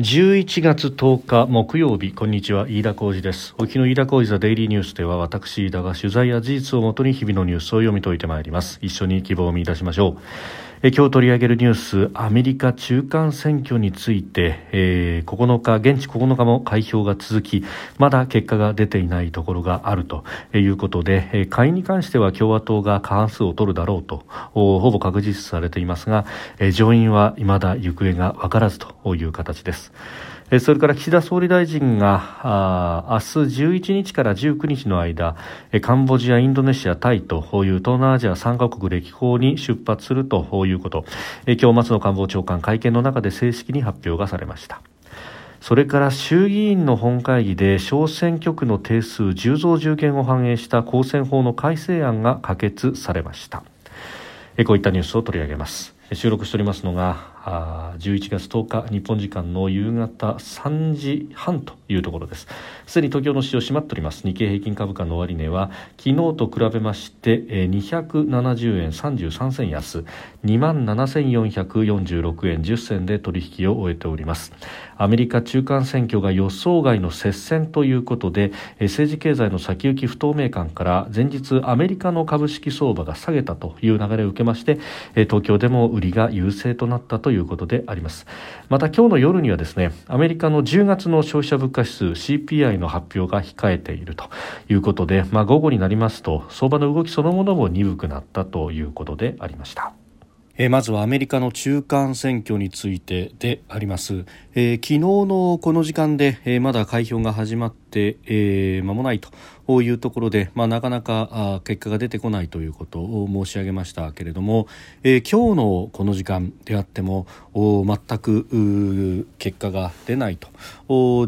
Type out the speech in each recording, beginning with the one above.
11月10日木曜日こんにちは飯田浩司です。沖の飯田浩司ザデイリーニュースでは私飯田が取材や事実をもとに日々のニュースを読み解いてまいります。一緒に希望を見出しましょう。え今日取り上げるニュースアメリカ中間選挙について、えー、9日現地9日も開票が続きまだ結果が出ていないところがあるということで、え下院に関しては共和党が過半数を取るだろうとほぼ確実されていますが、え上院は未だ行方が分からずという形です。それから岸田総理大臣が明日11日から19日の間カンボジア、インドネシア、タイという東南アジア3カ国歴訪に出発するということ。今日松野官房長官会見の中で正式に発表がされました。それから衆議院の本会議で小選挙区の定数10増10減を反映した公選法の改正案が可決されました。こういったニュースを取り上げます。収録しておりますのがあ11月10日日本時間の夕方3時半というところです。すでに東京の市場閉まっております。日経平均株価の終値は昨日と比べまして270円33銭安2万7446円10銭で取引を終えております。アメリカ中間選挙が予想外の接戦ということで政治経済の先行き不透明感から前日アメリカの株式相場が下げたという流れを受けまして東京でも売りが優勢となったとということでありますまた今日の夜にはですねアメリカの10月の消費者物価指数 CPI の発表が控えているということで、まあ、午後になりますと相場の動きそのものも鈍くなったということでありました。えまずはアメリカの中間選挙についてであります、えー、昨日のこの時間で、えー、まだ開票が始まって、えー、間もないというところで、まあ、なかなかあ結果が出てこないということを申し上げましたけれども、えー、今日のこの時間であっても全く結果が出ないと。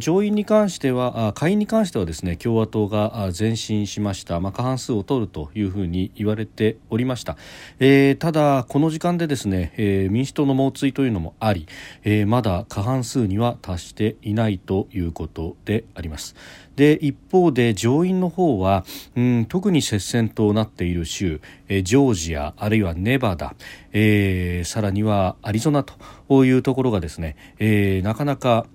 上院に関しては下院に関してはですね共和党が前進しました、まあ、過半数を取るというふうに言われておりました、えー、ただこの時間でですね、えー、民主党の猛追というのもあり、えー、まだ過半数には達していないということであります。で一方で上院の方は、うん、特に接戦となっている州、えジョージアあるいはネバダ、えー、さらにはアリゾナというところがですね、えー、なかなか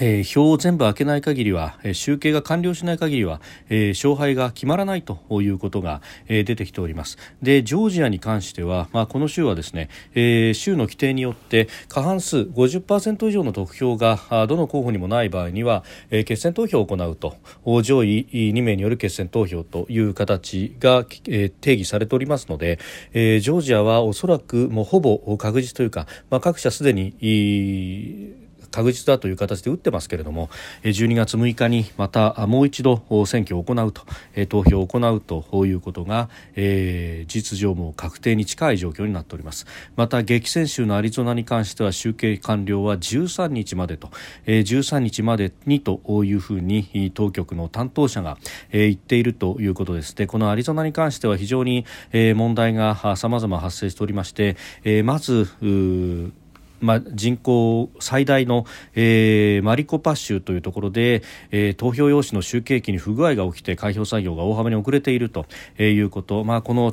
えー、票を全部開けない限りは、えー、集計が完了しない限りは、えー、勝敗が決まらないということが、えー、出てきております。でジョージアに関しては、まあ、この州はですね、えー、州の規定によって過半数50%以上の得票がどの候補にもない場合には、えー、決選投票を行うと。上位2名による決選投票という形が、えー、定義されておりますので、えー、ジョージアはおそらくもうほぼ確実というか、まあ、各社すでに確実だという形で打ってますけれども12月6日にまたもう一度選挙を行うと投票を行うということが、えー、実情も確定に近い状況になっております。また激戦州のアリゾナに関しては集計完了は13日までと、えー、13日までにというふうに当局の担当者が、えー、言っているということです。でこのアリゾナに関しては非常に、えー、問題が様々発生しておりまして、えー、まずまあ、人口最大の、えー、マリコパ州というところで、えー、投票用紙の集計機に不具合が起きて開票作業が大幅に遅れているということ、まあ、この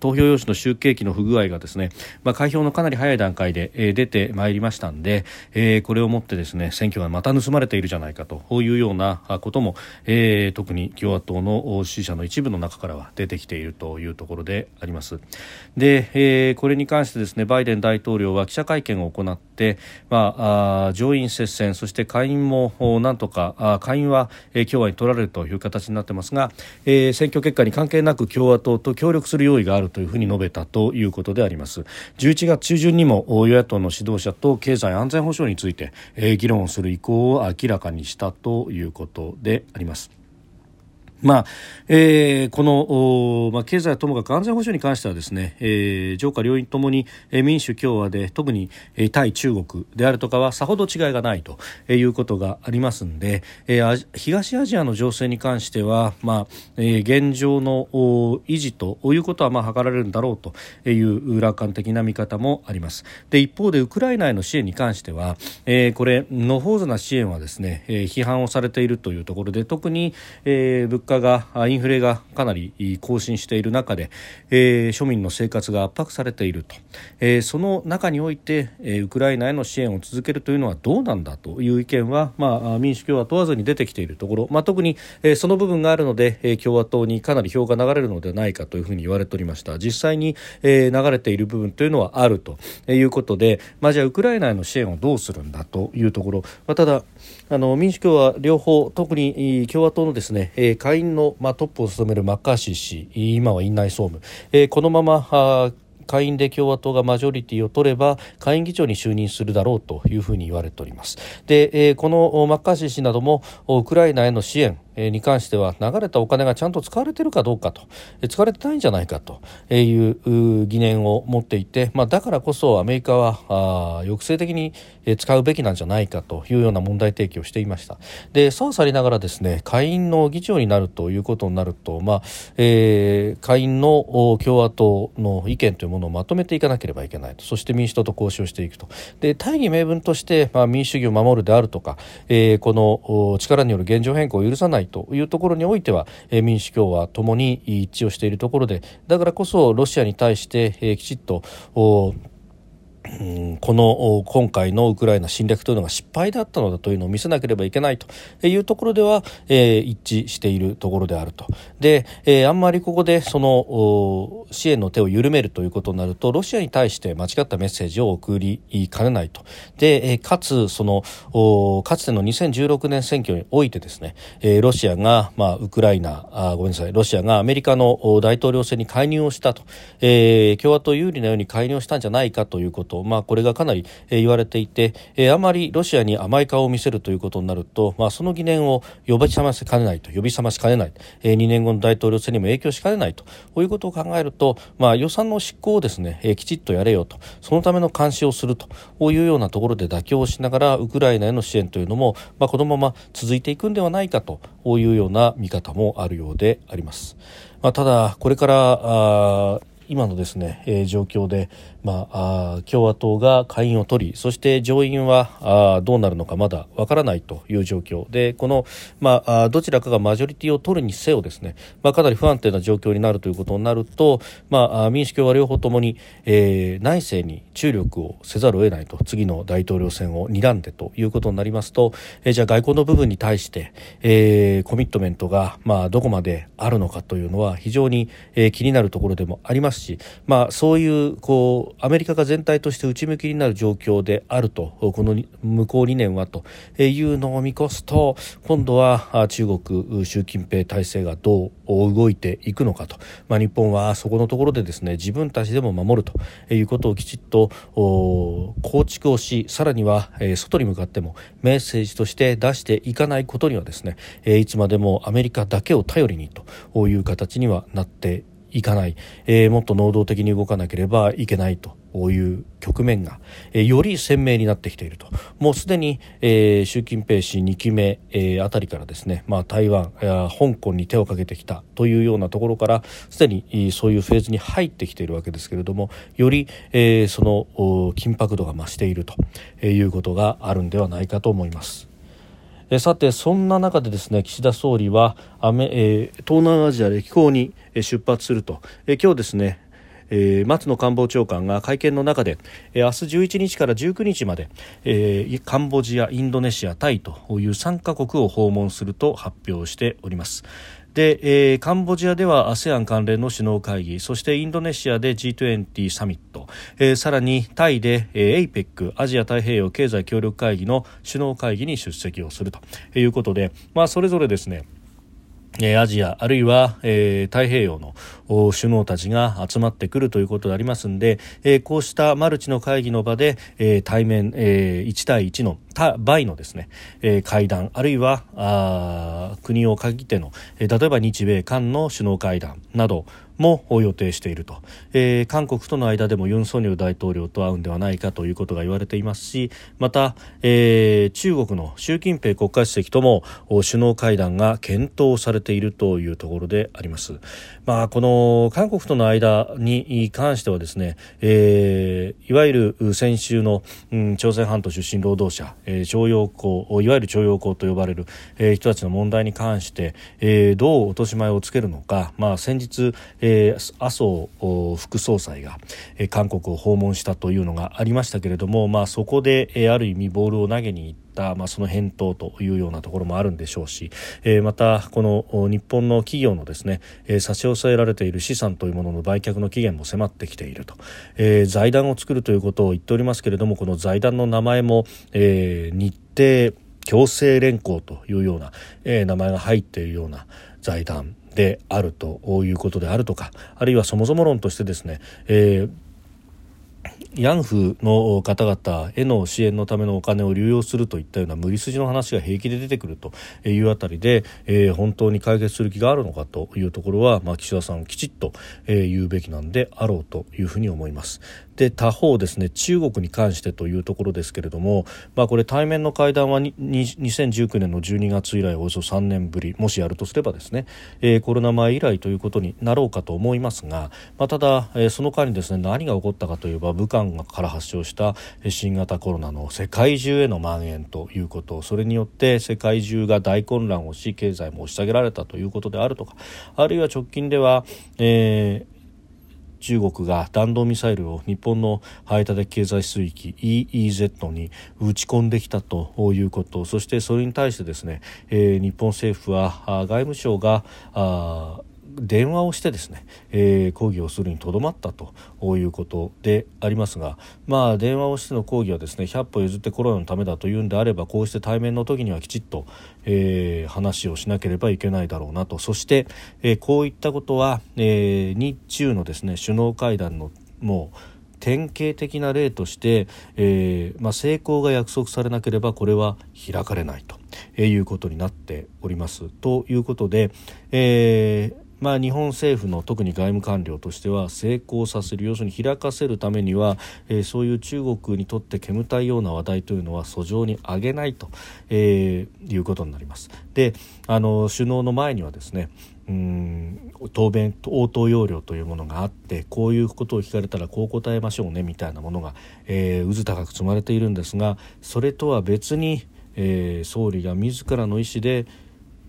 投票用紙の集計機の不具合がですね、まあ、開票のかなり早い段階で、えー、出てまいりましたんで、えー、これをもってですね選挙がまた盗まれているじゃないかというようなことも、えー、特に共和党の支持者の一部の中からは出てきているというところであります。で、えー、これに関してですねバイデン大統領は記者会見を行っ、まあ、上院接戦そして下院もなんとか下院は、共和に取られるという形になってますが、えー、選挙結果に関係なく共和党と協力する用意があるというふうに述べたということであります。11月中旬にも与野党の指導者と経済安全保障について、えー、議論する意向を明らかにしたということであります。まあえー、この、まあ、経済ともかく安全保障に関してはですね、えー、上下両院ともに、えー、民主共和で特に、えー、対中国であるとかはさほど違いがないということがありますので、えー、東アジアの情勢に関しては、まあえー、現状の維持ということはまあ図られるんだろうという楽観的な見方もあります。で一方でウクライナへの支援に関しては、えー、これ野放図な支援はですね、えー、批判をされているというところで特に、えー、物価がインフレがかなり更新している中で、えー、庶民の生活が圧迫されていると、えー、その中において、えー、ウクライナへの支援を続けるというのはどうなんだという意見は、まあ、民主共和問わずに出てきているところ、まあ、特に、えー、その部分があるので、えー、共和党にかなり票が流れるのではないかというふうに言われておりました。実際に、えー、流れている部分というのはあるということで、まあ、じゃあウクライナへの支援をどうするんだというところ、まあ、ただあの民主共和両方特に共和党のですね、えー、下院の、まあ、トップを務めるマッカーシー氏今は院内総務、えー、このまま下院で共和党がマジョリティを取れば下院議長に就任するだろうというふうに言われております。で、えー、このマッカーシー氏などもウクライナへの支援に関しては流れたお金がちゃんと使われているかどうかと。使われてないんじゃないかと。いう疑念を持っていて、まあ、だからこそアメリカは抑制的に使うべきなんじゃないかというような問題提起をしていました。でそうさりながらですね下院の議長になるということになると、まあえー、下院の共和党の意見というものをまとめていかなければいけないと。そして民主党と交渉していくと。で大義名分として、まあ、民主主義を守るであるとか、えー、この力による現状変更を許さないというところにおいては、え民主共和ともに一致をしているところでだからこそロシアに対して、えきちっとこの今回のウクライナ侵略というのが失敗だったのだというのを見せなければいけないというところでは、えー、一致しているところであると。で、えー、あんまりここでその支援の手を緩めるということになるとロシアに対して間違ったメッセージを送りかねないと。で、えー、かつそのかつての2016年選挙においてですね、えー、ロシアが、まあ、ウクライナあごめんなさいロシアがアメリカの大統領選に介入をしたと、えー、共和党有利なように介入をしたんじゃないかということまあ、これがかなり、え、言われていて、え、あまりロシアに甘い顔を見せるということになると、まあ、その疑念を呼び覚ましかねないと呼び覚ましかねない、えー、2年後の大統領選にも影響しかねないとこういうことを考えると、まあ、予算の執行をですね、え、きちっとやれよとそのための監視をするというようなところで妥協しながらウクライナへの支援というのも、まあ、このまま続いていくんではないかというような見方もあるようであります。まあ、ただこれからあ今のですね、えー、状況で、まあ、共和党が下院を取りそして上院はどうなるのかまだわからないという状況。でこの、まあ、あどちらかがマジョリティを取るにせよですね、まあ、かなり不安定な状況になるということになると、まあ、民主共和両方ともに、えー、内政に注力をせざるを得ないと。次の大統領選を睨んでということになりますと、えー、じゃあ外交の部分に対して、えー、コミットメントが、まあ、どこまであるのかというのは非常に、えー、気になるところでもありますし、まあ、そういうこうアメリカが全体として内向きになる状況であるとこの向こう2年はというのを見越すと今度は中国習近平体制がどう動いていくのかと、まあ、日本はそこのところでですね自分たちでも守るということをきちっと構築をしさらには外に向かってもメッセージとして出していかないことにはですねいつまでもアメリカだけを頼りにという形にはなっていいかない、えー、もっと能動的に動かなければいけないという局面が、えー、より鮮明になってきているともうすでに、えー、習近平氏2期目、えー、あたりからですね、まあ、台湾や香港に手をかけてきたというようなところからすでにそういうフェーズに入ってきているわけですけれどもより、えー、その緊迫度が増しているということがあるんではないかと思います。えさてそんな中でですね岸田総理はアメ、え、東南アジア歴訪に出発すると、え今日ですねえー、松野官房長官が会見の中で、えー、明日11日から19日まで、えー、カンボジア、インドネシア、タイという3カ国を訪問すると発表しております。で、えー、カンボジアでは ASEAN 関連の首脳会議そしてインドネシアで G20 サミット、えー、さらにタイで、えー、APEC アジア太平洋経済協力会議の首脳会議に出席をするということで、まあ、それぞれですねアジアあるいは、えー、太平洋の首脳たちが集まってくるということでありますので、えー、こうしたマルチの会議の場で、えー、対面、え、1対1の倍のですね、え、会談あるいはあ国を限っての、え、例えば日米韓の首脳会談なども予定していると、えー、韓国との間でもユン・ソニョル大統領と会うんではないかということが言われていますしまた、えー、中国の習近平国家主席とも首脳会談が検討されているというところであります。まあ、この韓国との間に関してはですね、えー、いわゆる先週の、うん、朝鮮半島出身労働者、えー、徴用工いわゆる徴用工と呼ばれる、えー、人たちの問題に関して、えー、どう落とし前をつけるのか、まあ、先日、えー、麻生副総裁が、えー、韓国を訪問したというのがありましたけれども、まあ、そこで、えー、ある意味ボールを投げに行って、たまあ、その返答というようなところもあるんでしょうし、えー、またこの日本の企業のですね、えー、差し押さえられている資産というものの売却の期限も迫ってきていると、えー、財団を作るということを言っておりますけれどもこの財団の名前も、えー、日程強制連行というような、えー、名前が入っているような財団であるということであるとかあるいはそもそも論としてですね、えー慰安婦の方々への支援のためのお金を流用するといったような無理筋の話が平気で出てくるというあたりで、えー、本当に解決する気があるのかというところは、まあ、岸田さんきちっと、えー、言うべきなんであろうというふうに思います。で他方ですね中国に関してというところですけれども、まあ、これ対面の会談は2019年の12月以来およそ3年ぶりもしやるとすればですね、えー、コロナ前以来ということになろうかと思いますが、まあ、ただ、えー、その間にですね何が起こったかといえば武漢から発症した新型コロナの世界中への蔓延ということそれによって世界中が大混乱をし経済も押し下げられたということであるとかあるいは直近では、えー中国が弾道ミサイルを日本の排他的経済水域 EEZ に打ち込んできたということ。そしてそれに対してですね、えー、日本政府は外務省が電話をしてですね、えー、抗議をするにとどまったということでありますが、まあ、電話をしての抗議はですね100歩譲ってコロナのためだというんであればこうして対面の時にはきちっと、えー、話をしなければいけないだろうなとそして、えー、こういったことは、え、日中のですね首脳会談のもう典型的な例として、えーまあ、成功が約束されなければこれは開かれないということになっております。ということで、えーまあ、日本政府の特に外務官僚としては成功させる要するに開かせるためには、えー、そういう中国にとって煙たいような話題というのは訴状に上げないと、えー、いうことになります。であの首脳の前にはですねうん答弁応答要領というものがあってこういうことを聞かれたらこう答えましょうねみたいなものが、えー、渦高く積まれているんですがそれとは別に、えー、総理が自らの意思で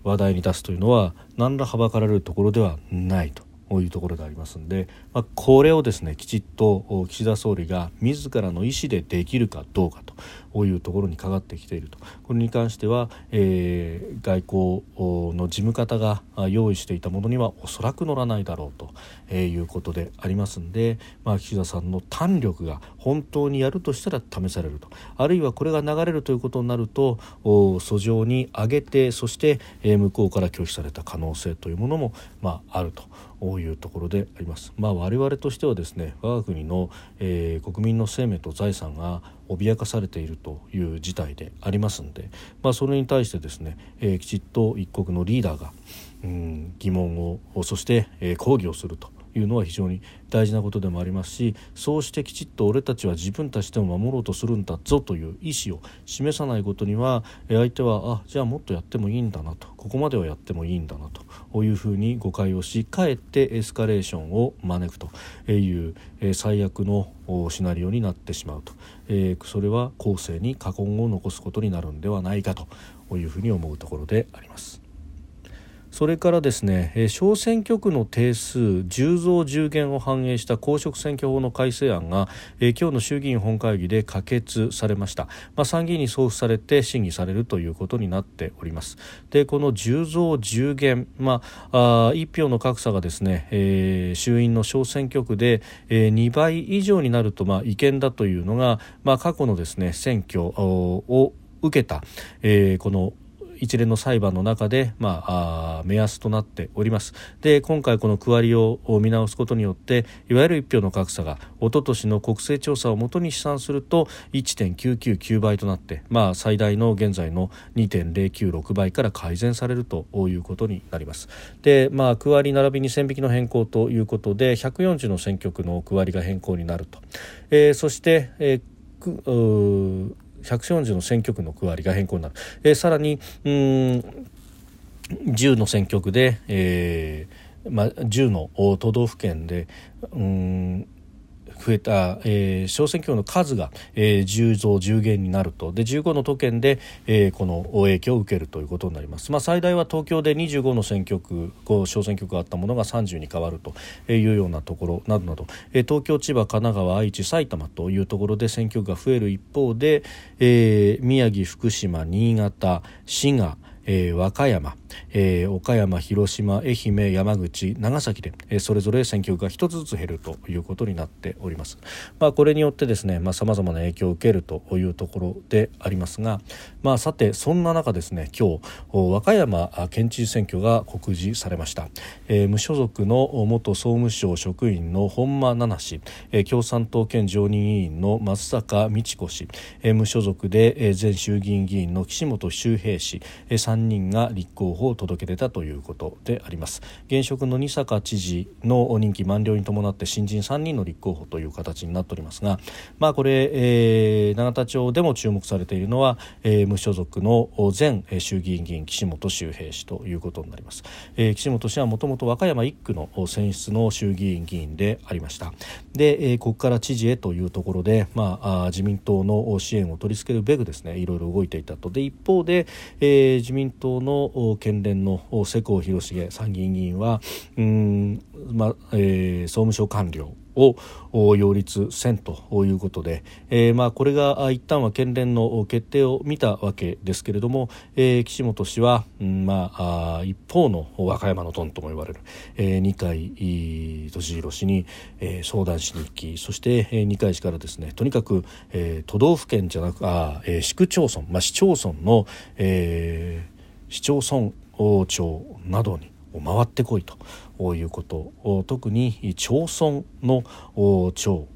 話題に出すというのは何らはばかられるところではないと。いうところでありますので、まあ、これをですねきちっと岸田総理が自らの意思でできるかどうかというところにかかってきているとこれに関しては、えー、外交の事務方が用意していたものにはおそらく乗らないだろうと、えいうことでありますので、まあ、岸田さんの胆力が本当にやるとしたら試されるとあるいはこれが流れるということになると訴状に上げてそして、えー、向こうから拒否された可能性というものも、まあ、あると。いうところであります。まあ、我々としてはですね我が国の、えー、国民の生命と財産が脅かされているという事態でありますので、まあ、それに対してですね、えー、きちっと一国のリーダーが、うん、疑問をそして、えー、抗議をするというのは非常に大事なことでもありますしそうしてきちっと俺たちは自分たちでも守ろうとするんだぞという意思を示さないことには相手はあじゃあもっとやってもいいんだなとここまではやってもいいんだなというふうに誤解をしかえってエスカレーションを招くという最悪のシナリオになってしまうと、えそれは後世に禍根を残すことになるんではないかというふうに思うところであります。それからですね、え小選挙区の定数10増10減を反映した公職選挙法の改正案が、え今日の衆議院本会議で可決されました、まあ、参議院に送付されて審議されるということになっております。でこの10増10減、まあ、あ1票の格差がですね、えー、衆院の小選挙区で、えー、2倍以上になると、まあ、違憲だというのが、まあ、過去のですね選挙を受けた、えー、この一連の裁判の中で、まあ、あ目安となっております。で今回この区割りを見直すことによっていわゆる一票の格差がおととしの国勢調査をもとに試算すると1.999倍となって、まあ、最大の現在の2.096倍から改善されるということになります。で、まあ、区割り並びに線引きの変更ということで140の選挙区の区割りが変更になると、えー、そして、えー、140の選挙区の区割りが変更になる、えー、さらにうん10の選挙区で、えーまあ、10の都道府県でうん増えた、えー、小選挙区の数が、えー、10増10減になると。で15の都県で、えー、この影響を受けるということになります、まあ、最大は東京で25の選挙区小選挙区があったものが30に変わるというようなところなどなど、えー、東京、千葉、神奈川、愛知、埼玉というところで選挙区が増える一方で、えー、宮城、福島、新潟、滋賀えー、和歌山、えー、岡山、広島、愛媛、山口、長崎で、えー、それぞれ選挙区が1つずつ減るということになっております。まあ、これによってですね、まあ、様々な影響を受けるというところでありますが、まあ、さて、そんな中ですね、今日、和歌山県知事選挙が告示されました。えー、無所属の元総務省職員の本間奈々氏、えー、共産党県常任委員の松坂美智子氏、えー、無所属で、えー、前衆議院議員の岸本周平氏、えー、3人が立候補を届け出たということであります。現職の二坂知事の任期満了に伴って新人3人の立候補という形になっておりますが、まあ、これ、えー、永田町でも注目されているのは、えー、無所属の前衆議院議員岸本周平氏ということになります、えー、岸本氏はもともと和歌山1区の選出の衆議院議員でありました。で、えー、ここから知事へというところで、まあ、自民党の支援を取り付けるべくですねいろいろ動いていたと。で一方で、えー、自民党の県連の世耕弘成参議院議員はうん、まえー、総務省官僚を擁立せんということで、えー、まあこれが一旦は県連の決定を見たわけですけれども、えー、岸本氏は、うんまあ、一方の和歌山のトンとも言われる、えー、二階俊博氏に、えー、相談しに行きそして、えー、二階氏からですねとにかく、えー、都道府県じゃなくあ、えー、市区町村、まあ、市町村の、えー、市町村町などに回ってこいと。いうこと。特に町村の町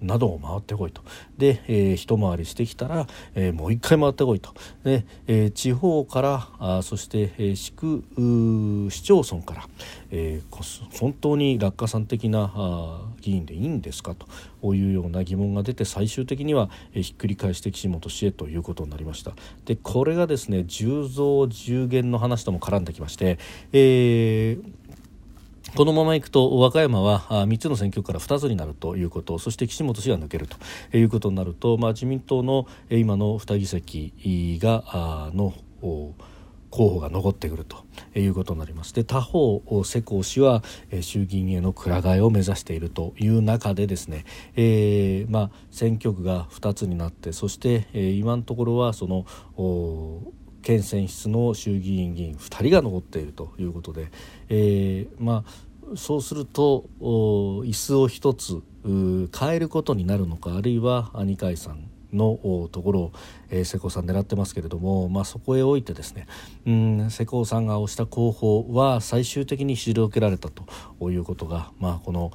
などを回ってこいと。で、えー、一回りしてきたら、えー、もう一回回ってこいと。で、えー、地方からあそして、えー、市区市町村から、えー、本当に落下山的なあ議員でいいんですかというような疑問が出て最終的には、えー、ひっくり返して岸本氏へということになりました。でこれがですね10増10減の話とも絡んできまして、えーこのままいくと和歌山は3つの選挙区から2つになるということそして岸本氏が抜けるということになると、まあ、自民党の今の2議席がの候補が残ってくるということになりますで他方世耕氏は衆議院へのくら替えを目指しているという中でですね、えー、まあ、選挙区が2つになってそして、今のところはその県選出の衆議院議員2人が残っているということで、えー、まあ、そうすると椅子を1つ変えることになるのかあるいは二階さんのところを、えー、瀬古さん狙ってますけれども、まあ、そこへおいてですねうん瀬古さんが推した候補は最終的に退けられたということが、まあ、この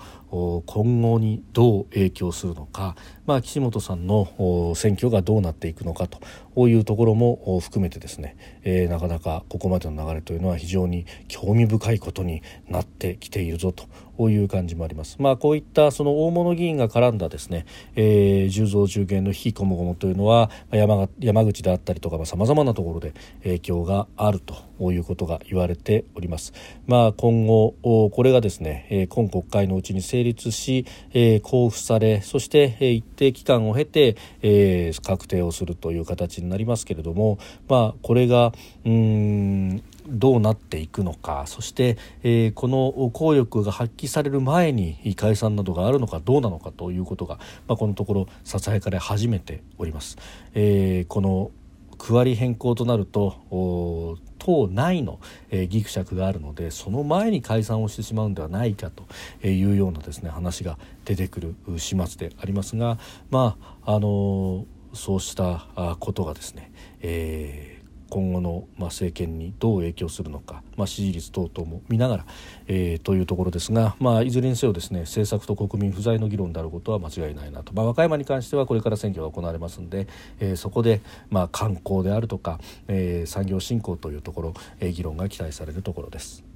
今後にどう影響するのか、まあ、岸本さんの選挙がどうなっていくのかというところも含めてですね、えー、なかなかここまでの流れというのは非常に興味深いことになってきているぞという感じもあります。まあ、こういったその大物議員が絡んだですね、えー、10増10減の非こもごもというのは山山口であったりとかさまざ、まなところで影響があるということが言われております。まあ、今後これがですね今国会のうちに成立し、えー、交付されそして、一定期間を経て、えー、確定をするという形になりますけれども、まあ、これがうんどうなっていくのかそして、えー、この効力が発揮される前に解散などがあるのかどうなのかということが、まあ、このところささやかれ始めております。えー、この区割り変更となると党内の、えー、ギクシャクがあるのでその前に解散をしてしまうんではないかというようなですね話が出てくる始末でありますがまああのー、そうしたことがですね、えー今後の、まあ、政権にどう影響するのか、まあ、支持率等々も見ながら、えー、というところですが、まあ、いずれにせよですね政策と国民不在の議論であることは間違いないなと、まあ、和歌山に関してはこれから選挙が行われますので、えー、そこで、まあ、観光であるとか、えー、産業振興というところ、えー、議論が期待されるところです。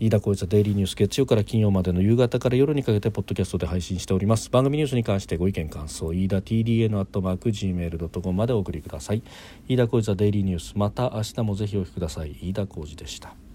飯田浩一デイリーニュース月曜から金曜までの夕方から夜にかけてポッドキャストで配信しております。番組ニュースに関してご意見感想飯田 TDN アットマーク Gmail.com までお送りください。飯田浩一デイリーニュース。また明日もぜひお聞きください。飯田浩二でした。